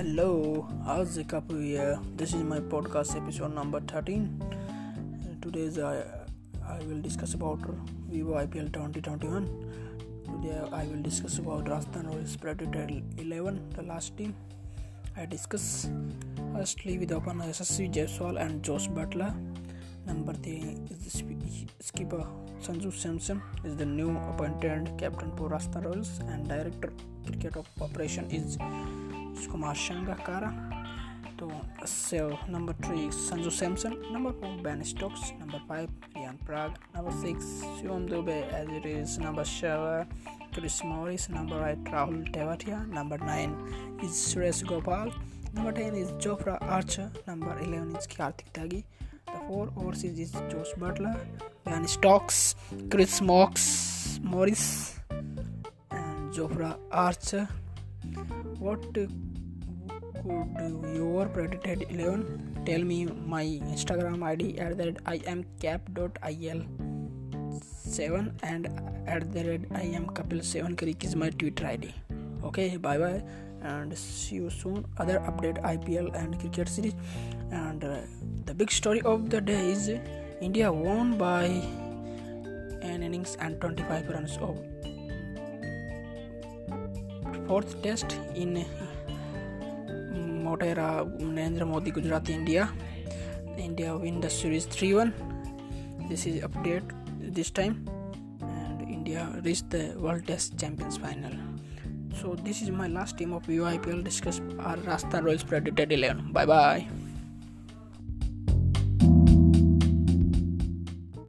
Hello, the couple here? This is my podcast episode number 13. Today's I, I will discuss about Vivo IPL 2021. Today I will discuss about Rajasthan Royals Predator 11, the last team. I discuss firstly with opener SSC Jaiswal and Jos Buttler. Number three is the skipper Sanju Samson is the new appointed captain for Rajasthan Royals and director cricket of operation is उसको मार्शांग कारा। तो number three, Sanju Samson. Number four, Ben Stokes. Number five, Riyan Parag. Number six Shivam Dube, as it is. Number seven, Chris Morris. Number eight, Rahul Tewatia. Number nine, is Suresh Gopal. Number ten, is Jofra Archer. Number eleven, is Kartik Tyagi the four, overseas, is Jos Buttler. Ben Stokes, Chris मॉक्स, Morris. And Jofra Archer. What could your predicted 11 tell me my instagram id at that i am cap.il 7 and at the red i am couple 7 creek is my twitter id okay bye bye and see you soon. Other update ipl and cricket series. And uh, the big story of the day is india won by an innings and 25 runs of fourth test in Motera Narendra Modi Gujarat India. India win the series 3-1 this is update this time. And India reached the World Test Champions final. So this is my last team of UIPL discuss our Rajasthan Royals Predator 11 bye bye